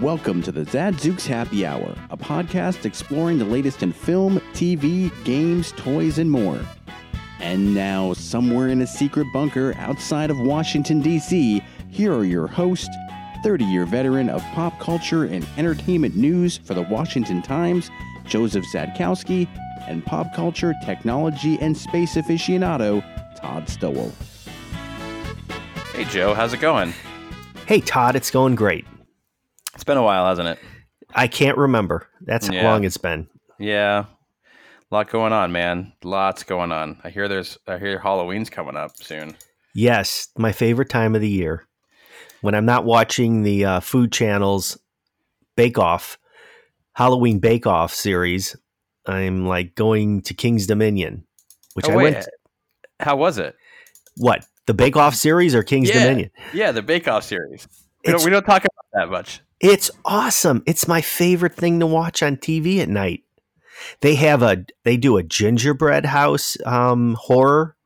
Welcome to the Zadzooks Happy Hour, a podcast exploring the latest in film, TV, games, toys, and more. And now, somewhere in a secret bunker outside of Washington, D.C., here are your hosts 30 year veteran of pop culture and entertainment news for the Washington Times, Joseph Szadkowski, and pop culture, technology, and space aficionado, Todd Stowell. Hey, Joe, how's it going? Hey, Todd, it's going great. It's been a while, hasn't it? I can't remember. That's how Yeah. long it's been. Yeah. A lot going on, man. Lots going on. I hear there's I hear Halloween's coming up soon. Yes, my favorite time of the year. When I'm not watching the uh, food channels Bake Off, Halloween Bake Off series, I'm like going to King's Dominion, which Oh, I wait. went. How was it? what the Bake Off series or King's Yeah. Dominion? Yeah, the Bake Off series. We don't, we don't talk about that much. It's awesome. It's my favorite thing to watch on TV at night. They have a they do a gingerbread house um, horror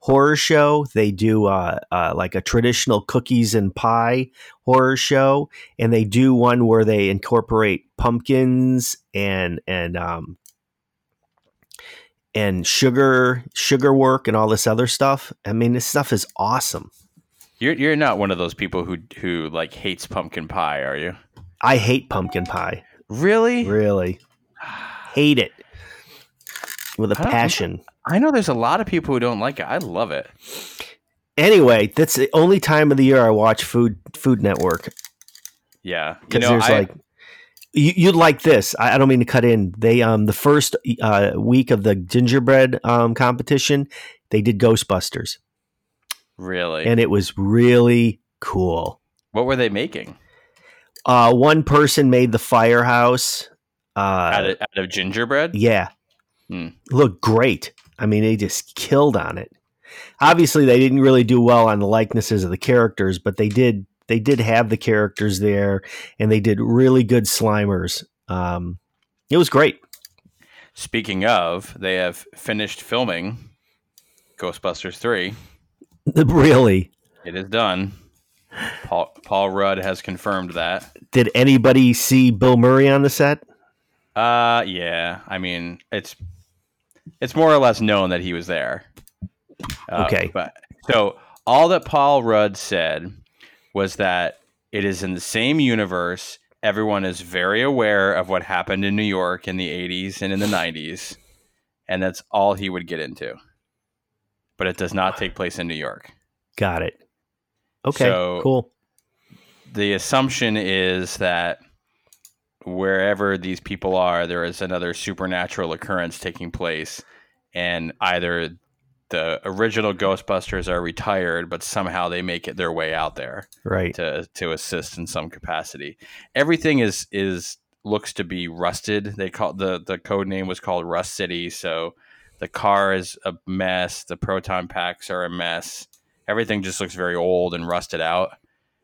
horror show. They do uh, uh, like a traditional cookies and pie horror show, and they do one where they incorporate pumpkins and and um, and sugar sugar work and all this other stuff. I mean, this stuff is awesome. You're you're not one of those people who who like hates pumpkin pie, are you? I hate pumpkin pie. Really? Really hate it with a I passion. I know there's a lot of people who don't like it. I love it. Anyway, that's the only time of the year I watch Food Food Network Yeah. You because know, there's I, like you, you'd like this. I, I don't mean to cut in. They um the first uh, week of the gingerbread um competition, they did Ghostbusters, really. and it was really cool. what were they making? Uh, one person made the firehouse. Uh, out, of, out of gingerbread? Yeah. Hmm. Looked great. I mean, they just killed on it. Obviously, they didn't really do well on the likenesses of the characters, but they did. They did have the characters there, and they did really good Slimers. Um, it was great. Speaking of, they have finished filming Ghostbusters 3. Really, It is done. Paul, Paul Rudd has confirmed that. did anybody see Bill Murray on the set? Uh yeah, I mean, it's it's more or less known that he was there. Uh, Okay. But so all that Paul Rudd said was that it is in the same universe. Everyone is very aware of what happened in New York in the 80s and in the 90s, and that's all he would get into. But it does not take place in New York. Got it. Okay, So- cool. the assumption is that wherever these people are, there is another supernatural occurrence taking place, and either the original Ghostbusters are retired, but somehow they make it their way out there Right. to to assist in some capacity. Everything is is looks to be rusted. They call the the code name was called Rust City, so the car is a mess. The proton packs are a mess. Everything just looks very old and rusted out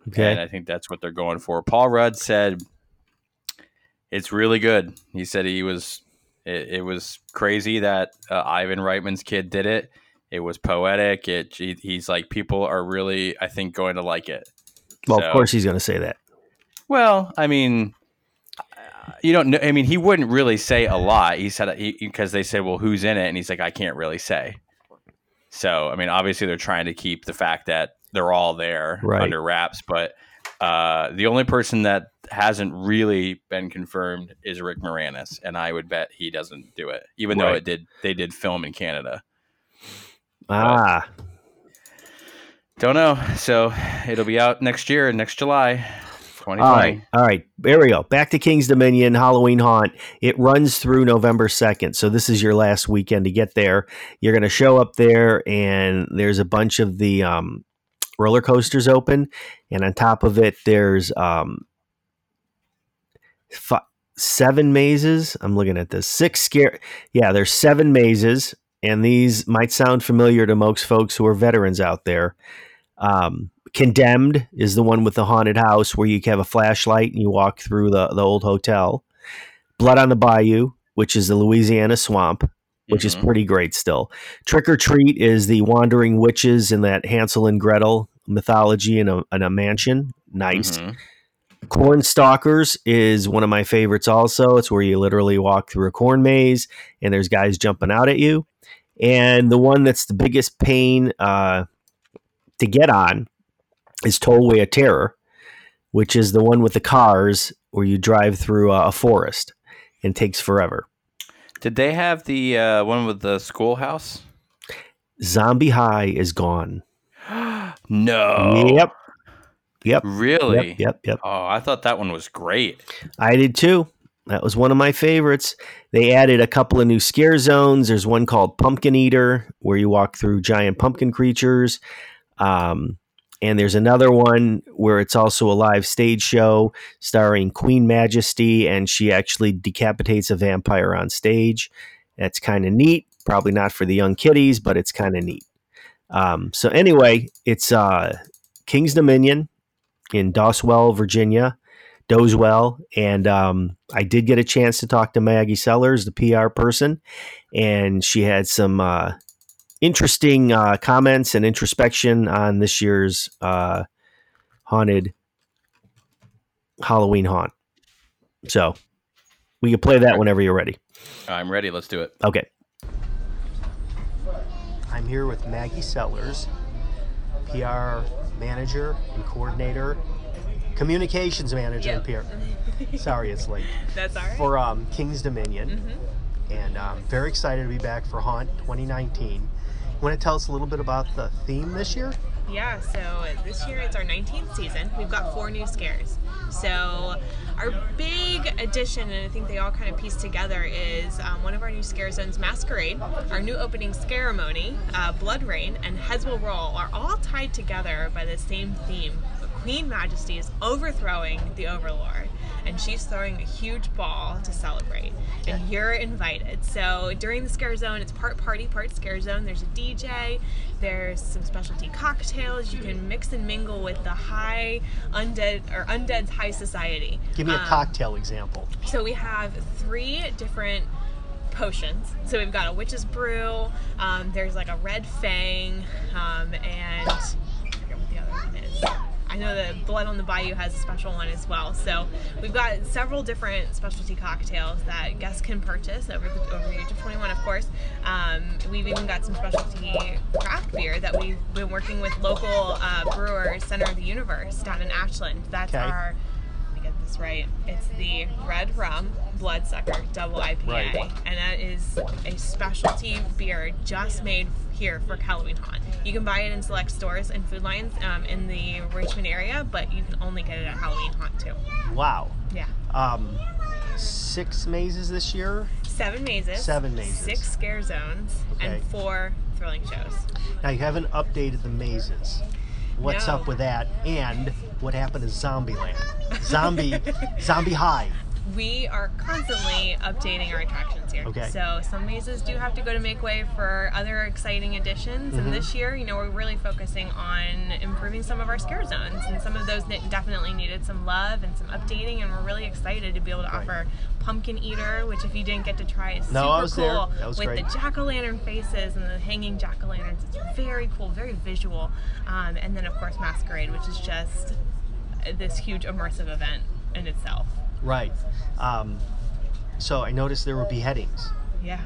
Okay. and I think that's what they're going for. Paul Rudd said it's really good. He said he was it, it was crazy that uh, Ivan Reitman's kid did it. It was poetic. It he, he's like people are really I think going to like it. Well, So- of course he's going to say that. Well, I mean, you don't know. I mean, he wouldn't really say a lot. He said because they said, "Well, who's in it?" And he's like, "I can't really say." So, I mean, obviously, they're trying to keep the fact that they're all there Right. under wraps. But uh, the only person that hasn't really been confirmed is Rick Moranis, and I would bet he doesn't do it, even though it did. They did film in Canada. Ah, Don't know. So it'll be out next year, next July, All right. All right. There we go. Back to King's Dominion Halloween Haunt. It runs through November 2nd. So this is your last weekend to get there. You're going to show up there, and there's a bunch of the um, roller coasters open. And on top of it, there's um, seven mazes. I'm looking at this. Six scare. Yeah, there's seven mazes. And these might sound familiar to most folks who are veterans out there. Um, Condemned is the one with the haunted house where you have a flashlight and you walk through the, the old hotel. Blood on the Bayou, which is the Louisiana swamp, which is Mhm. pretty great still. Trick or Treat is the wandering witches in that Hansel and Gretel mythology in a, in a mansion. Nice. Mhm. Corn Stalkers is one of my favorites. Also, it's where you literally walk through a corn maze and there's guys jumping out at you. And the one that's the biggest pain uh, to get on is Tollway of Terror, which is the one with the cars where you drive through a, forest and takes forever. Did they have the uh, one with the schoolhouse? Zombie High is gone. No. Yep. Yep. Really? Yep. Yep. Yep. Oh, I thought that one was great. I did too. That was one of my favorites. They added a couple of new scare zones. There's one called Pumpkin Eater, where you walk through giant pumpkin creatures. Um, and there's another one where it's also a live stage show starring Queen Majesty, and she actually decapitates a vampire on stage. That's kind of neat. Probably not for the young kiddies, but it's kind of neat. Um, so anyway, it's uh, King's Dominion in Doswell, Virginia, Doswell, and um, I did get a chance to talk to Maggie Sellers, the PR person, and she had some uh, interesting uh, comments and introspection on this year's uh, haunted Halloween haunt. So we can play that whenever you're ready. I'm ready. Let's do it. Okay. I'm here with Maggie Sellers, PR manager and coordinator, communications manager Yep. and PR. Sorry, it's late. That's all right. For um, King's Dominion, Mm-hmm. and um, very excited to be back for Haunt 2019. Want to tell us a little bit about the theme this year? Yeah, so this year it's our 19th season. We've got four new scares. So our big addition, and I think they all kind of piece together, is um, one of our new scare zones, Masquerade, our new opening ceremony, uh, Blood Rain, and Heads Will Roll are all tied together by the same theme. Queen Majesty is overthrowing the Overlord, and she's throwing a huge ball to celebrate. And you're invited. So during the scare zone, it's part party, part scare zone. There's a DJ, there's some specialty cocktails. You can mix and mingle with the high undead or undead's high society. Give me a Um, cocktail example. so we have three different potions. So we've got a witch's brew. Um, there's like a red fang, um, and I forget what the other one is. I know that Blood on the Bayou has a special one as well. So we've got several different specialty cocktails that guests can purchase over the, over the age of 21, of course. Um, we've even got some specialty craft beer that we've been working with local uh, brewers, Center of the Universe, down in Ashland. That's Okay. our let me get this right. It's the red rum bloodsucker double IPA, Right. and that is a specialty beer just made here for Halloween Haunt. You can buy it in select stores and food lines um, in the Richmond area, but you can only get it at Halloween Haunt too. Wow. Yeah. Um, six mazes this year. Seven mazes. Seven mazes. Six scare zones. Okay. And four thrilling shows. Now you haven't updated the mazes. What's No. up with that? And what happened to Zombieland? Zombie, Zombie High. We are constantly updating our attractions here. Okay. So some mazes do have to go to make way for other exciting additions. Mm-hmm. And this year, you know, we're really focusing on improving some of our scare zones. And some of those definitely needed some love and some updating. And we're really excited to be able to Right. offer Pumpkin Eater, which if you didn't get to try, is No, super I was there. cool. That was with great. the jack o' lantern faces and the hanging jack o' lanterns. It's very cool, very visual. Um, and then, of course, Masquerade, which is just this huge immersive event in itself. Right. Um, so I noticed there were beheadings. Yeah.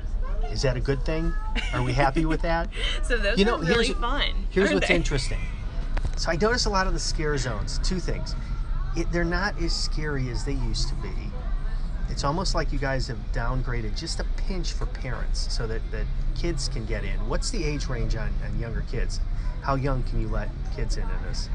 Is that a good thing? Are we happy with that? So those You know, are really here's- fun. Here's what's they? interesting. So I noticed a lot of the scare zones. Two things. It, they're not as scary as they used to be. It's almost like you guys have downgraded just a pinch for parents so that, that kids can get in. What's the age range on, on younger kids? How young can you let kids into this?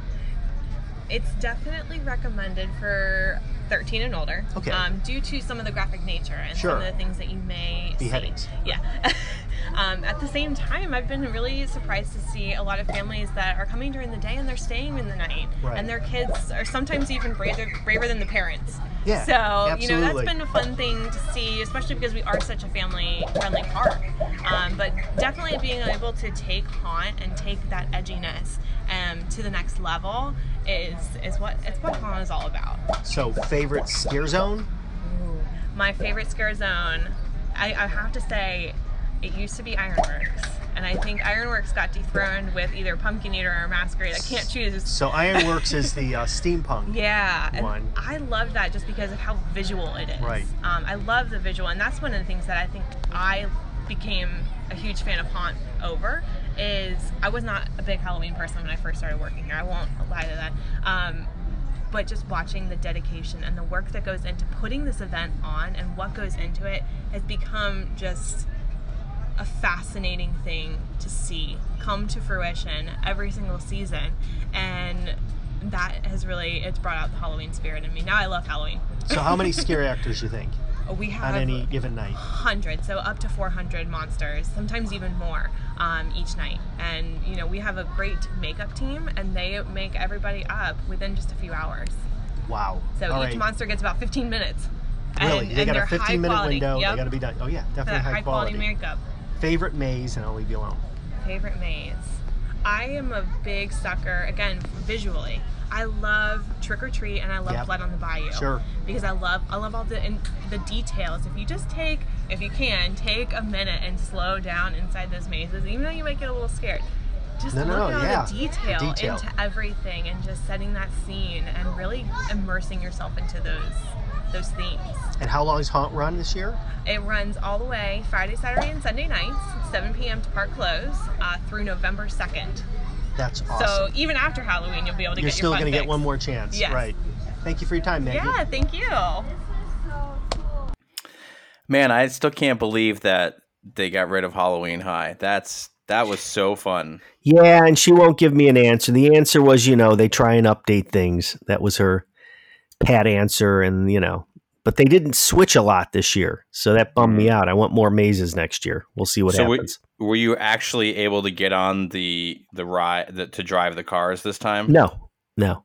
It's definitely recommended for 13 and older. Okay. Um, due to some of the graphic nature and Sure. some of the things that you may see. Beheadings. Yeah. um, at the same time, I've been really surprised to see a lot of families that are coming during the day and they're staying in the night. Right. And their kids are sometimes even braver, braver than the parents. Yeah, So, you know, that's been a fun thing to see, especially because we are such a family friendly park. Um, but definitely being able to take haunt and take that edginess um, to the next level is is what it's what haunt is all about. So, favorite scare zone? My favorite scare zone, I, I have to say, it used to be Ironworks, and I think Ironworks got dethroned with either Pumpkin Eater or Masquerade. I can't choose. So Ironworks is the uh, steampunk. Yeah, one. I love that just because of how visual it is. Right. Um, I love the visual, and that's one of the things that I think I became a huge fan of Haunt over. Is I was not a big Halloween person when I first started working here. I won't lie to that. Um, but just watching the dedication and the work that goes into putting this event on and what goes into it has become just a fascinating thing to see come to fruition every single season and that has really it's brought out the halloween spirit in me now i love halloween So how many scare actors do you think we have on any given night? hundreds so up to 400 monsters sometimes even more um, each night and you know we have a great makeup team and they make everybody up within just a few hours Wow. so All each right. monster gets about 15 minutes Really? and, they and got they're a 15 high minute quality. window. Yep. They got to be done. Oh yeah, definitely high quality makeup Favorite maze, and I'll leave you alone. Favorite maze. I am a big sucker, again, visually. I love Trick or Treat and I love Yep. Blood on the Bayou. Sure. Because I love I love all the in, the details. If you just take if you can, take a minute and slow down inside those mazes, even though you might get a little scared. Just No, look no, at all yeah. the The detail, detail. into everything and just setting that scene and really immersing yourself into those those themes. And how long is Haunt run this year? It runs all the way Friday, Saturday, and Sunday nights, 7 p.m. to park close, uh, through November 2nd. That's awesome. So even after Halloween, you'll be able to You're get still your fun going to get one more chance. Yes. Right. Thank you for your time, Maggie. Yeah, thank you. Man, I still can't believe that they got rid of Halloween High. That's that was so fun. Yeah, and she won't give me an answer. The answer was, you know, they try and update things. That was her pat answer, and you know, but they didn't switch a lot this year, so that bummed me out. I want more mazes next year. We'll see what so happens. were you actually able to get on the the ride the, to drive the cars this time? no, no.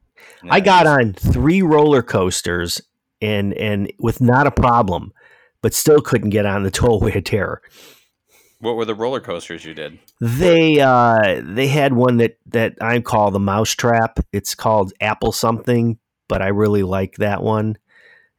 I got on three roller coasters and and with not a problem, but still couldn't get on the tollway of terror. What were the roller coasters you did? They uh they had one that that I call the mousetrap. It's called Apple something, but I really like that one,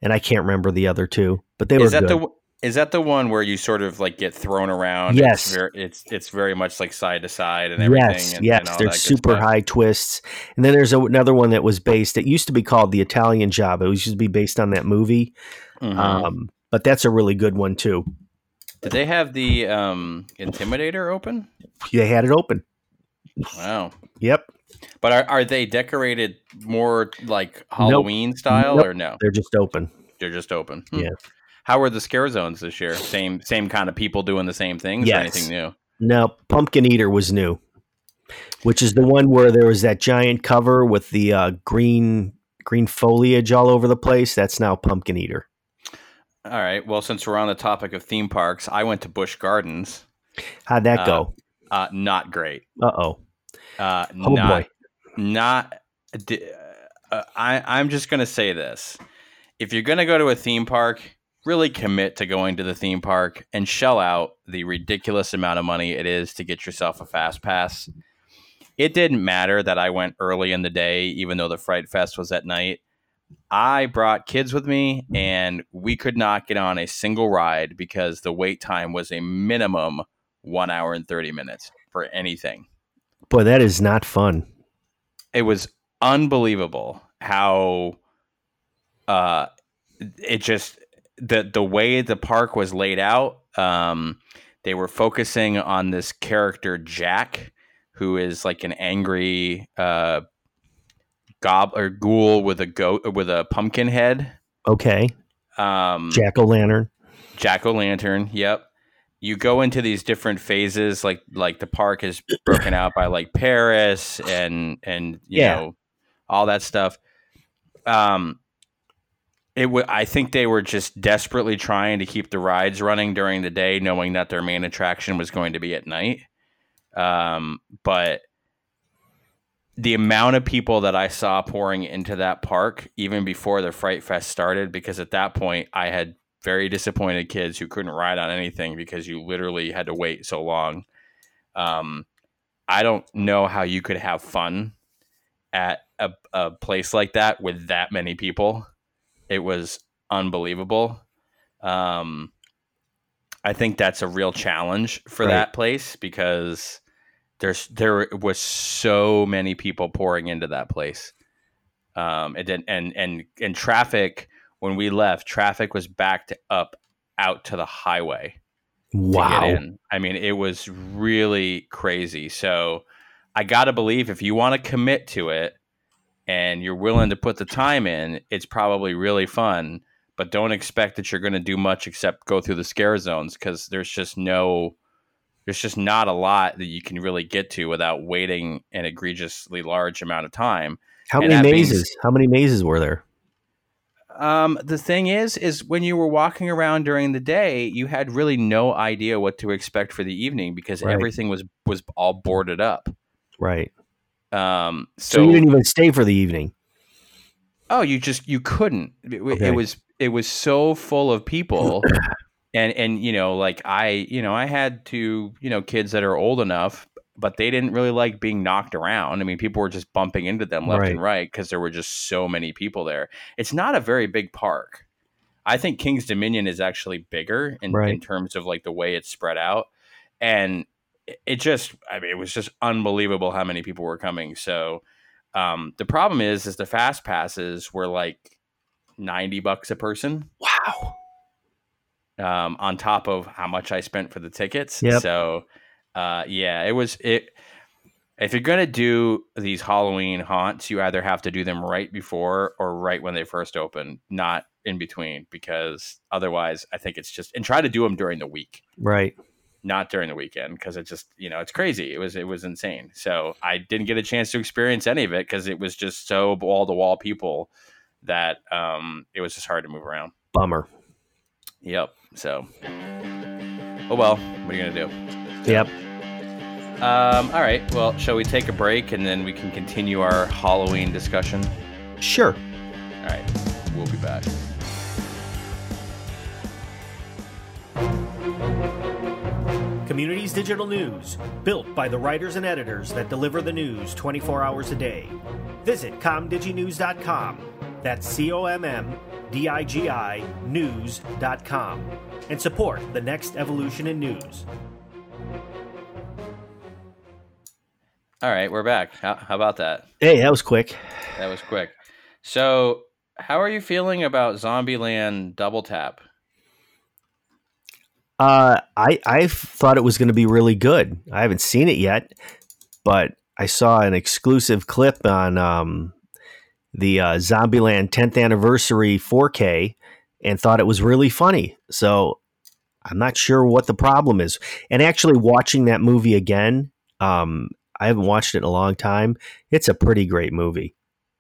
and I can't remember the other two, but they were Is that good. the is that the one where you sort of like get thrown around? Yes. it's very, it's, it's very much like side to side and everything. yes, and, yes, and there's super stuff. high twists, and then there's a, another one that was based. It used to be called the Italian Job. It used to be based on that movie, Mhm. um, but that's a really good one too. Did they have the um, Intimidator open? They had it open. Wow. Yep, But are, are they decorated more like Halloween style Nope. or no? they're just open. They're just open. Hmm. Yeah. How were the scare zones this year? Same same kind of people doing the same things or Yes. anything new? No, Pumpkin Eater was new, which is the one where there was that giant cover with the uh, green green foliage all over the place. That's now Pumpkin Eater. All right. Well, since we're on the topic of theme parks, I went to Busch Gardens. How'd that Uh, go? Uh, not great. Uh oh. Uh, Oh not, boy. not. Uh, I I'm just gonna say this: if you're gonna go to a theme park, really commit to going to the theme park and shell out the ridiculous amount of money it is to get yourself a fast pass. It didn't matter that I went early in the day, even though the Fright Fest was at night. I brought kids with me, and we could not get on a single ride because the wait time was a minimum one hour and thirty minutes for anything Boy, that is not fun. it was unbelievable how uh it just the the way the park was laid out um they were focusing on this character Jack who is like an angry uh gob or ghoul with a goat with a pumpkin head Okay. um Jack o' lantern. jack o' lantern. Yep. You go into these different phases, like like the park is broken out by like Paris and and you Yeah. know all that stuff. Um, it w- I think they were just desperately trying to keep the rides running during the day, knowing that their main attraction was going to be at night. Um, but the amount of people that I saw pouring into that park, even before the Fright Fest started, because at that point I had very disappointed kids who couldn't ride on anything because you literally had to wait so long. Um, I don't know how you could have fun at a, a place like that with that many people. It was unbelievable. Um, I think that's a real challenge for Right. that place because there's there was so many people pouring into that place. Um, and then and and and traffic when we left, traffic was backed up out to the highway. Wow. I mean, it was really crazy. So I got to believe if you want to commit to it and you're willing to put the time in, it's probably really fun. But don't expect that you're going to do much except go through the scare zones because there's just no, there's just not a lot that you can really get to without waiting an egregiously large amount of time. How And many that being mazes? How many mazes were there? Um, the thing is, is when you were walking around during the day, you had really no idea what to expect for the evening because Right. everything was was all boarded up. Right. Um, So, so, you didn't even stay for the evening. oh, you just you couldn't. It, Okay. it was it was so full of people, and and you know, like I, you know, I had two, you know, kids that are old enough, but they didn't really like being knocked around. I mean, people were just bumping into them left and right because there were just so many people there. It's not a very big park. I think King's Dominion is actually bigger in, in terms of like the way it's spread out, and it- just, I mean, it was just unbelievable how many people were coming. So um, the problem is, is the fast passes were like ninety bucks a person Wow. um, on top of how much I spent for the tickets. Yep. So, uh, yeah, it was it. If you're gonna do these Halloween haunts, you either have to do them right before or right when they first open, not in between, because otherwise, I think it's just and try to do them during the week, Right. not during the weekend, because it just you know it's crazy. It was it was insane. So I didn't get a chance to experience any of it because it was just so wall to wall people that um, it was just hard to move around. Bummer. Yep. So, oh well. What are you gonna do? Yep. Um, all right. Well, shall we take a break and then we can continue our Halloween discussion? Sure. All right. We'll be back. Communities Digital News, built by the writers and editors that deliver the news 24 hours a day. Visit commdiginews.com. That's C O M M D I G I news.com. And support the next evolution in news. All right, we're back. How, how about that? Hey, that was quick. That was quick. So, how are you feeling about Zombieland Double Tap? Uh, I I thought it was going to be really good. I haven't seen it yet, but I saw an exclusive clip on um, the uh, Zombieland 10th anniversary 4K and thought it was really funny. So I'm not sure what the problem is. And actually, watching that movie again, um, I haven't watched it in a long time. It's a pretty great movie.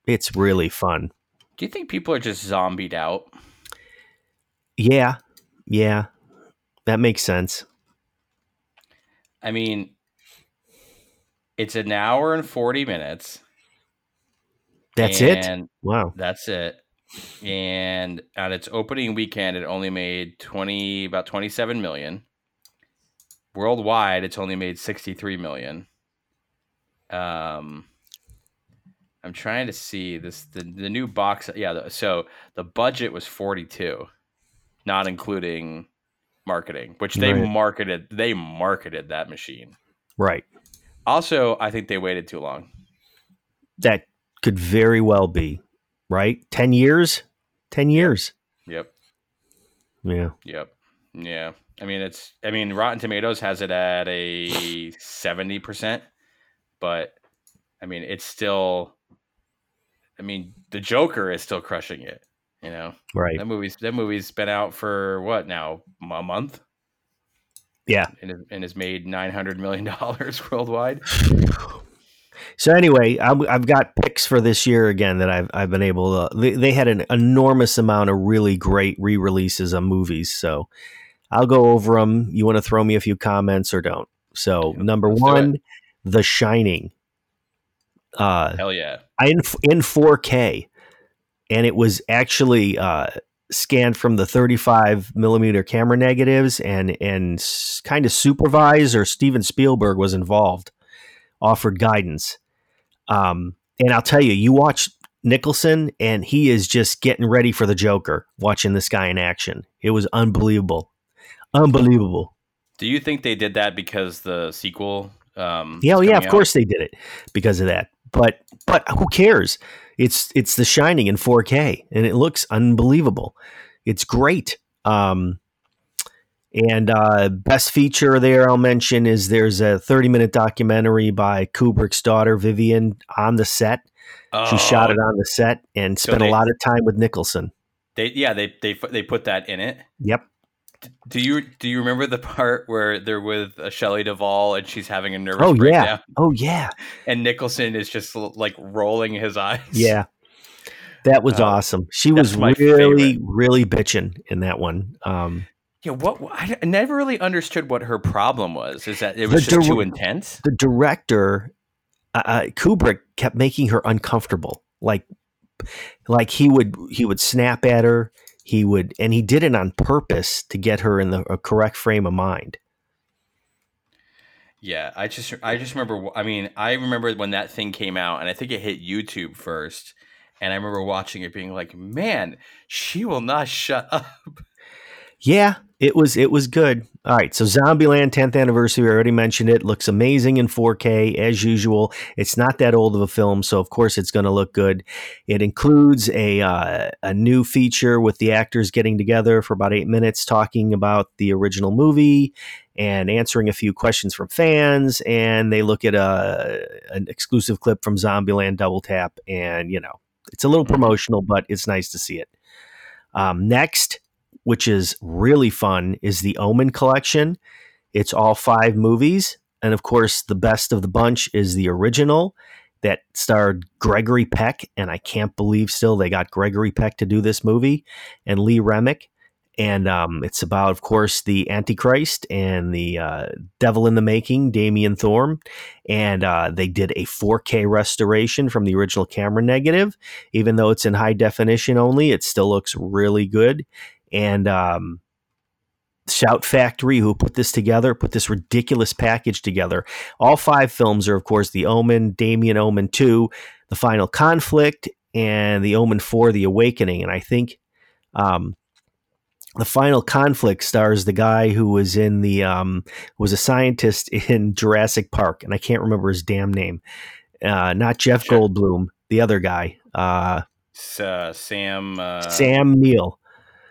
It's really fun. Do you think people are just zombied out? Yeah, yeah, that makes sense. I mean, it's an hour and 40 minutes. That's it. Wow. That's it. And on its opening weekend, it only made 20, about 27 million. Worldwide, it's only made 63 million. Um, I'm trying to see this, the, the new box. Yeah. the- So the budget was 42, not including marketing, which they Right. marketed, they marketed that machine. Right. Also, I think they waited too long. That could very well be, right? 10 years? 10 years. Yep. Yeah. Yep. Yeah. I mean, it's. I mean, Rotten Tomatoes has it at a seventy percent, but I mean, it's still. I mean, the Joker is still crushing it. You know, Right. that movie's that movie's been out for what now? A month, Yeah. and and has made nine hundred million dollars worldwide. So anyway, I'm, I've got picks for this year again that I've I've been able to. They, they had an enormous amount of really great re-releases of movies, so I'll go over them. You want to throw me a few comments or don't? So number let's do one, The Shining. Uh, Hell yeah! in in 4K, and it was actually uh, scanned from the 35 millimeter camera negatives, and and kind of supervised, or Steven Spielberg was involved, offered guidance. Um, and I'll tell you, you watch Nicholson, and he is just getting ready for the Joker. Watching this guy in action, it was unbelievable, unbelievable. Do you think they did that because the sequel Um, Yeah, oh yeah, of out. course they did it because of that. But but who cares? It's it's The Shining in 4K and it looks unbelievable. It's great. Um and uh best feature there I'll mention is there's a 30 minute documentary by Kubrick's daughter Vivian on the set. She shot Oh, it on the set and So spent they- a lot of time with Nicholson. They yeah they they they put that in it. Yep. Do you do you remember the part where they're with uh, Shelley Duvall and she's having a nervous Oh yeah. breakdown Oh yeah. and Nicholson is just like rolling his eyes? Yeah. That was Uh, awesome. She was really, favorite. really bitching in that one. Um, Yeah, what I I never really understood what her problem was. Is that it was just dir- too intense? the director, uh, uh, Kubrick, kept making her uncomfortable. Like, like he would he would snap at her. He would, and he did it on purpose to get her in the correct frame of mind. Yeah, I just I just remember. I mean, I remember when that thing came out, and I think it hit YouTube first. And I remember watching it, being like, "Man, she will not shut up." Yeah, it was it was good. All right, so Zombieland 10th anniversary. I already mentioned it. Looks amazing in 4K as usual. It's not that old of a film, so of course it's going to look good. It includes a uh, a new feature with the actors getting together for about eight minutes, talking about the original movie and answering a few questions from fans. And they look at a an exclusive clip from Zombieland Double Tap, and you know it's a little promotional, but it's nice to see it. Um, next which is really fun, is the Omen collection. It's all five movies. And of course, the best of the bunch is the original that starred Gregory Peck. And I can't believe still they got Gregory Peck to do this movie and Lee Remick. And um, it's about, of course, the Antichrist and the uh, Devil in the Making, Damien Thorne. And uh, they did a 4K restoration from the original camera negative. Even though it's in high definition only, it still looks really good and um, Shout Factory, who put this together, put this ridiculous package together. All five films are, of course, The Omen, Damien Omen 2, The Final Conflict, and The Omen 4, The Awakening. And I think um, The Final Conflict stars the guy who was in the, um, was a scientist in Jurassic Park, and I can't remember his damn name. Uh, not Jeff Goldblum, the other guy, uh, uh, Sam uh, Sam Neill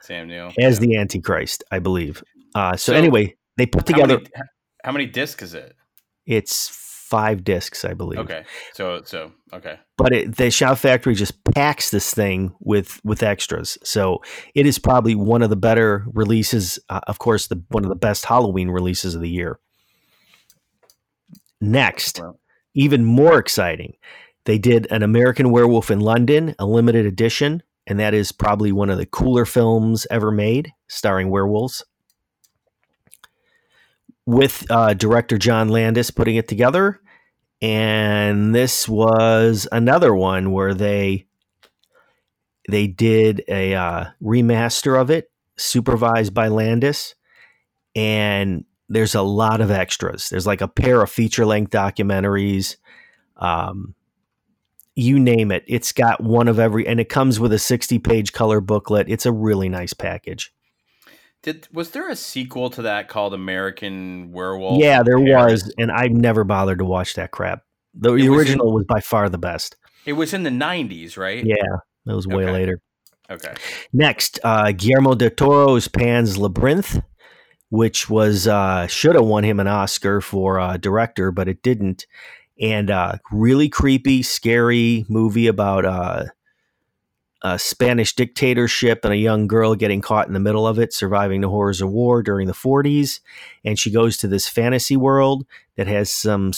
Sam Neill as yeah. the Antichrist, I believe. Uh, so, So, anyway, they put How together. many, how many discs is it? It's five discs, I believe. Okay, so so okay. But it, the Shout Factory just packs this thing with with extras. So it is probably one of the better releases. Uh, of course, the one of the best Halloween releases of the year. Next, even more exciting, they did an American Werewolf in London, a limited edition, and that is probably one of the cooler films ever made, starring werewolves. With uh, director John Landis putting it together, and this was another one where they they did a uh, remaster of it, supervised by Landis, and there's a lot of extras. There's like a pair of feature length documentaries. Um, you name it. It's got one of every, and it comes with a 60 page color booklet. It's a really nice package. Did was there a sequel to that called American Werewolf? yeah, there was, and I've never bothered to watch that crap. The, the was original was by far the best. It was in the '90s, right? Yeah, that was way Okay. later. Okay. Next, uh, Guillermo del Toro's Pan's Labyrinth, which was uh, should have won him an Oscar for uh, director, but it didn't. And uh, really creepy, scary movie about uh, a Spanish dictatorship and a young girl getting caught in the middle of it, surviving the horrors of war during the 40s. And she goes to this fantasy world that has some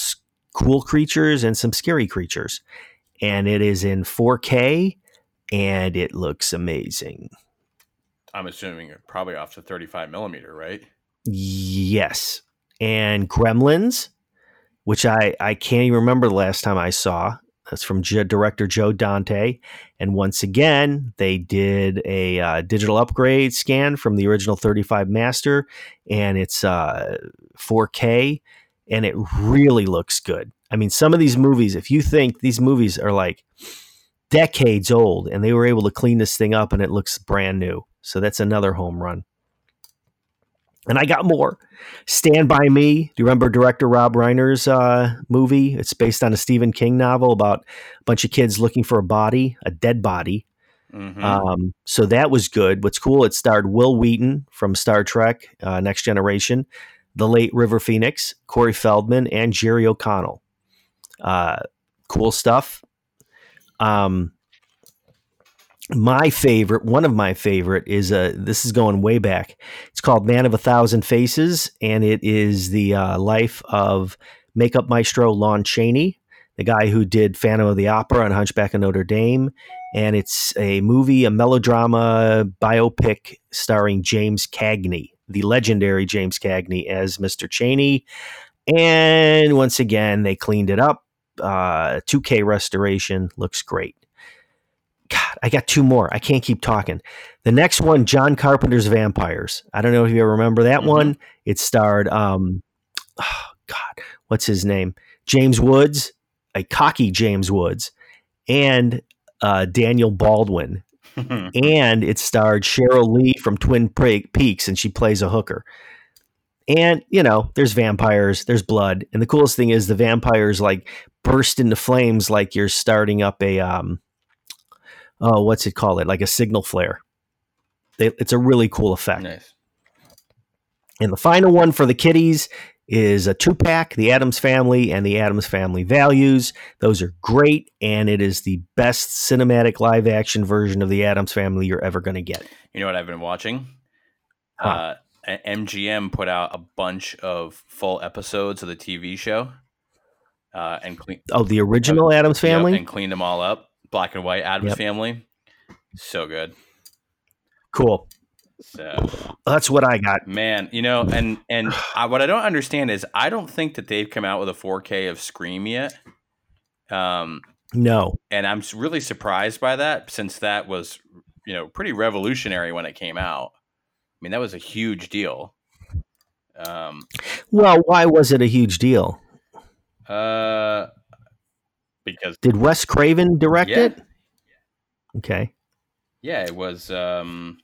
cool creatures and some scary creatures. And it is in 4K and it looks amazing. I'm assuming probably off to 35 millimeter, right? Yes. And Gremlins, which I, I can't even remember the last time I saw. That's from J- director Joe Dante. And once again, they did a uh, digital upgrade scan from the original 35 Master, and it's uh, 4K, and it really looks good. I mean, some of these movies, if you think these movies are like decades old, and they were able to clean this thing up and it looks brand new. So that's another home run. And I got more. Stand by Me. Do you remember director Rob Reiner's uh, movie? It's based on a Stephen King novel about a bunch of kids looking for a body, a dead body. Mhm. Um, so that was good. What's cool, it starred Wil Wheaton from Star Trek, uh, Next Generation, the late River Phoenix, Corey Feldman, and Jerry O'Connell. Uh, cool stuff. Um, my favorite, one of my favorite, is uh, this is going way back. It's called Man of a Thousand Faces, and it is the uh, life of makeup maestro Lon Chaney, the guy who did Phantom of the Opera and Hunchback of Notre Dame and it's a movie, a melodrama biopic starring James Cagney, the legendary James Cagney as Mr. Chaney. And once again, they cleaned it up. Uh, 2K restoration looks great. God, I got two more. I can't keep talking. The next one, John Carpenter's Vampires. I don't know if you remember that Mhm. one. It starred, um, oh God, what's his name? James Woods, a cocky James Woods, and uh, Daniel Baldwin, and it starred Cheryl Lee from Twin Peaks, and she plays a hooker. And you know, there's vampires, there's blood, and the coolest thing is the vampires like burst into flames like you're starting up a um, oh, what's it called? It like a signal flare. They, it's a really cool effect. nice. And the final one for the kiddies is a two pack, The Addams Family and The Addams Family Values. Those are great, and it is the best cinematic live action version of The Addams Family you're ever going to get. You know what I've been watching? Huh. Uh, MGM put out a bunch of full episodes of the TV show, uh, and clean Oh, the original Addams yep, Family? and cleaned them all up. Black and white Addams Yep. Family, so good. cool. So That's what I got. man, you know, and and I, what I don't understand is I don't think that they've come out with a 4K of Scream yet. Um, No. and I'm really surprised by that since that was you know pretty revolutionary when it came out. I mean, that was a huge deal. Um, Well, why was it a huge deal? uh, because Did Wes Craven direct yeah, it? Okay. yeah, it was um,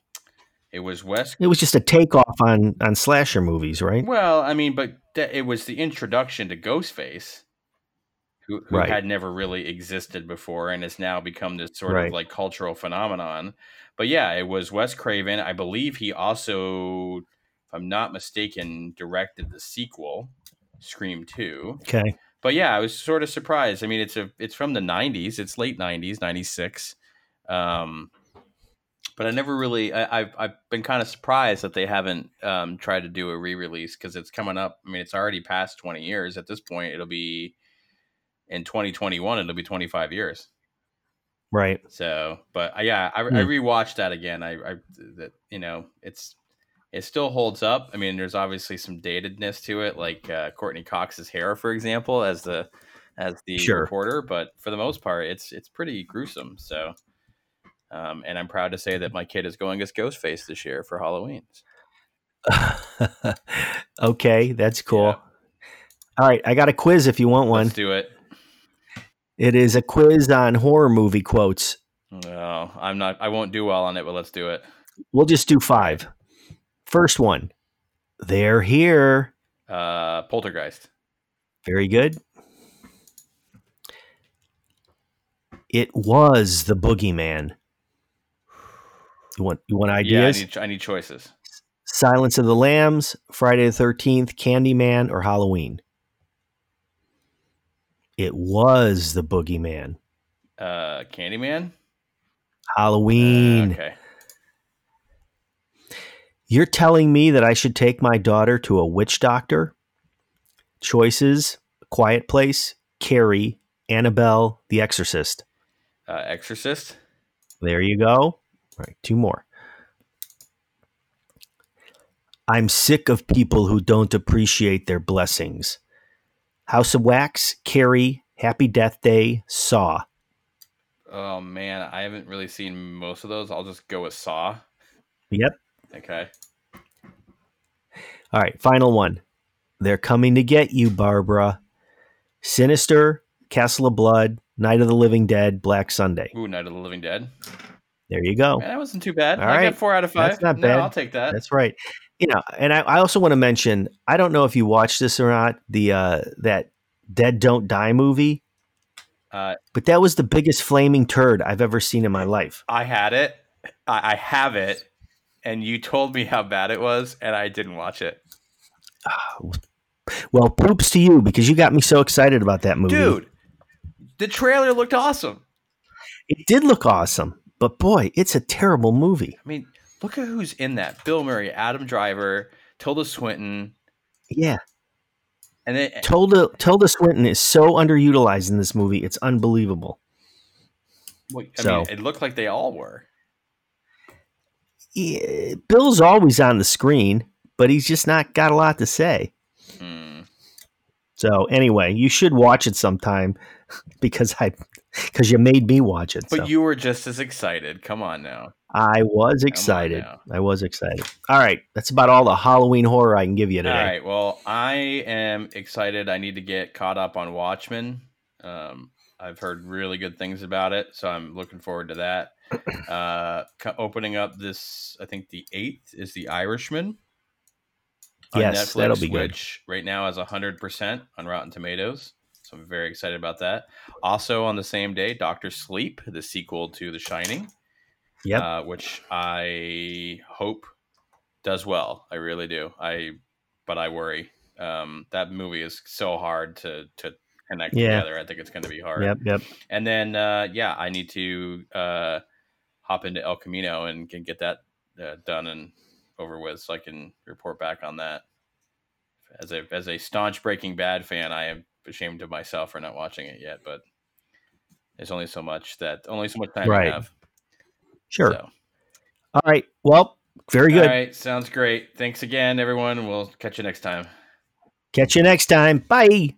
it was Wes. It was just a takeoff on on slasher movies, right? Well, I mean, but th- it was the introduction to Ghostface, who, who Right. had never really existed before and has now become this sort Right. of like cultural phenomenon. But yeah, it was Wes Craven. I believe he also, if I'm not mistaken, directed the sequel, Scream Two. Okay. But yeah, I was sort of surprised. I mean, it's a it's from the '90s. It's late '90s, '96. Um, but I never really. I, I've I've been kind of surprised that they haven't um, tried to do a re-release because it's coming up. I mean, it's already past 20 years at this point. It'll be in 2021. It'll be 25 years. Right. So, but uh, yeah, I, I Hmm. rewatched that again. I, I that you know, it's it still holds up. I mean, there's obviously some datedness to it, like uh, Courteney Cox's hair, for example, as the as the Sure. reporter. But for the most part, it's it's pretty gruesome. So, um, and I'm proud to say that my kid is going as Ghostface this year for Halloween. okay, that's cool. Yeah. All right, I got a quiz if you want one. Let's do it. It is a quiz on horror movie quotes. No, I'm not. I won't do well on it, but let's do it. We'll just do five. First one. They're here. Uh, Poltergeist. Very good. It was the boogeyman. You want you want Yeah, I ideas? need, I need choices. Silence of the Lambs, Friday the Thirteenth, Candyman, or Halloween? It was the boogeyman. Uh, Candyman. Halloween. Uh, okay. You're telling me that I should take my daughter to a witch doctor? Choices Quiet Place, Carrie, Annabelle, The Exorcist. Uh, Exorcist. There you go. All right, two more. I'm sick of people who don't appreciate their blessings. House of Wax, Carrie, Happy Death Day, Saw. Oh man, I haven't really seen most of those. I'll just go with Saw. Yep. Okay. All right, final one. They're coming to get you, Barbara. Sinister, Castle of Blood, Night of the Living Dead, Black Sunday. Ooh, Night of the Living Dead. There you go. Man, that wasn't too bad. All I right. got four out of five. That's not No, bad. I'll take that. That's right. you know, and I, I also want to mention, I don't know if you watched this or not, the uh that Dead Don't Die movie, Uh, but that was the biggest flaming turd I've ever seen in my life. I had it. I, I have it, and you told me how bad it was, and I didn't watch it. Well, poops to you because you got me so excited about that movie. Dude, the trailer looked awesome. It did look awesome, but boy, it's a terrible movie. I mean, look at who's in that: Bill Murray, Adam Driver, Tilda Swinton, Yeah. and then Tilda Tilda Swinton is so underutilized in this movie. It's unbelievable. well, I So- mean, it looked like they all were. Yeah, Bill's always on the screen, but he's just not got a lot to say. Hmm. So anyway, you should watch it sometime because I because you made me watch it. But so. you were just as excited. Come on now. I was excited. I was excited. All right, that's about all the Halloween horror I can give you today. All right. Well, I am excited. I need to get caught up on Watchmen. Um, I've heard really good things about it, so I'm looking forward to that. Uh, opening up this, I think the eighth is the Irishman. on Yes, that'll be good. Which right now is hundred percent on Rotten Tomatoes, so I'm very excited about that. Also on the same day, Doctor Sleep, the sequel to The Shining Yep. uh, which I hope does well. I really do. I, but I worry. Um, that movie is so hard to to connect Yeah. together. I think it's going to be hard. yep. Yep. And then, uh, yeah, I need to uh, hop into El Camino and can get that uh, done and over with, so I can report back on that. As a as a staunch Breaking Bad fan, I am ashamed of myself for not watching it yet, but there's only so much that only so much time Right. you have. Sure. So. All right. Well, very good. All right, sounds great. Thanks again, everyone. We'll catch you next time. Catch you next time. Bye.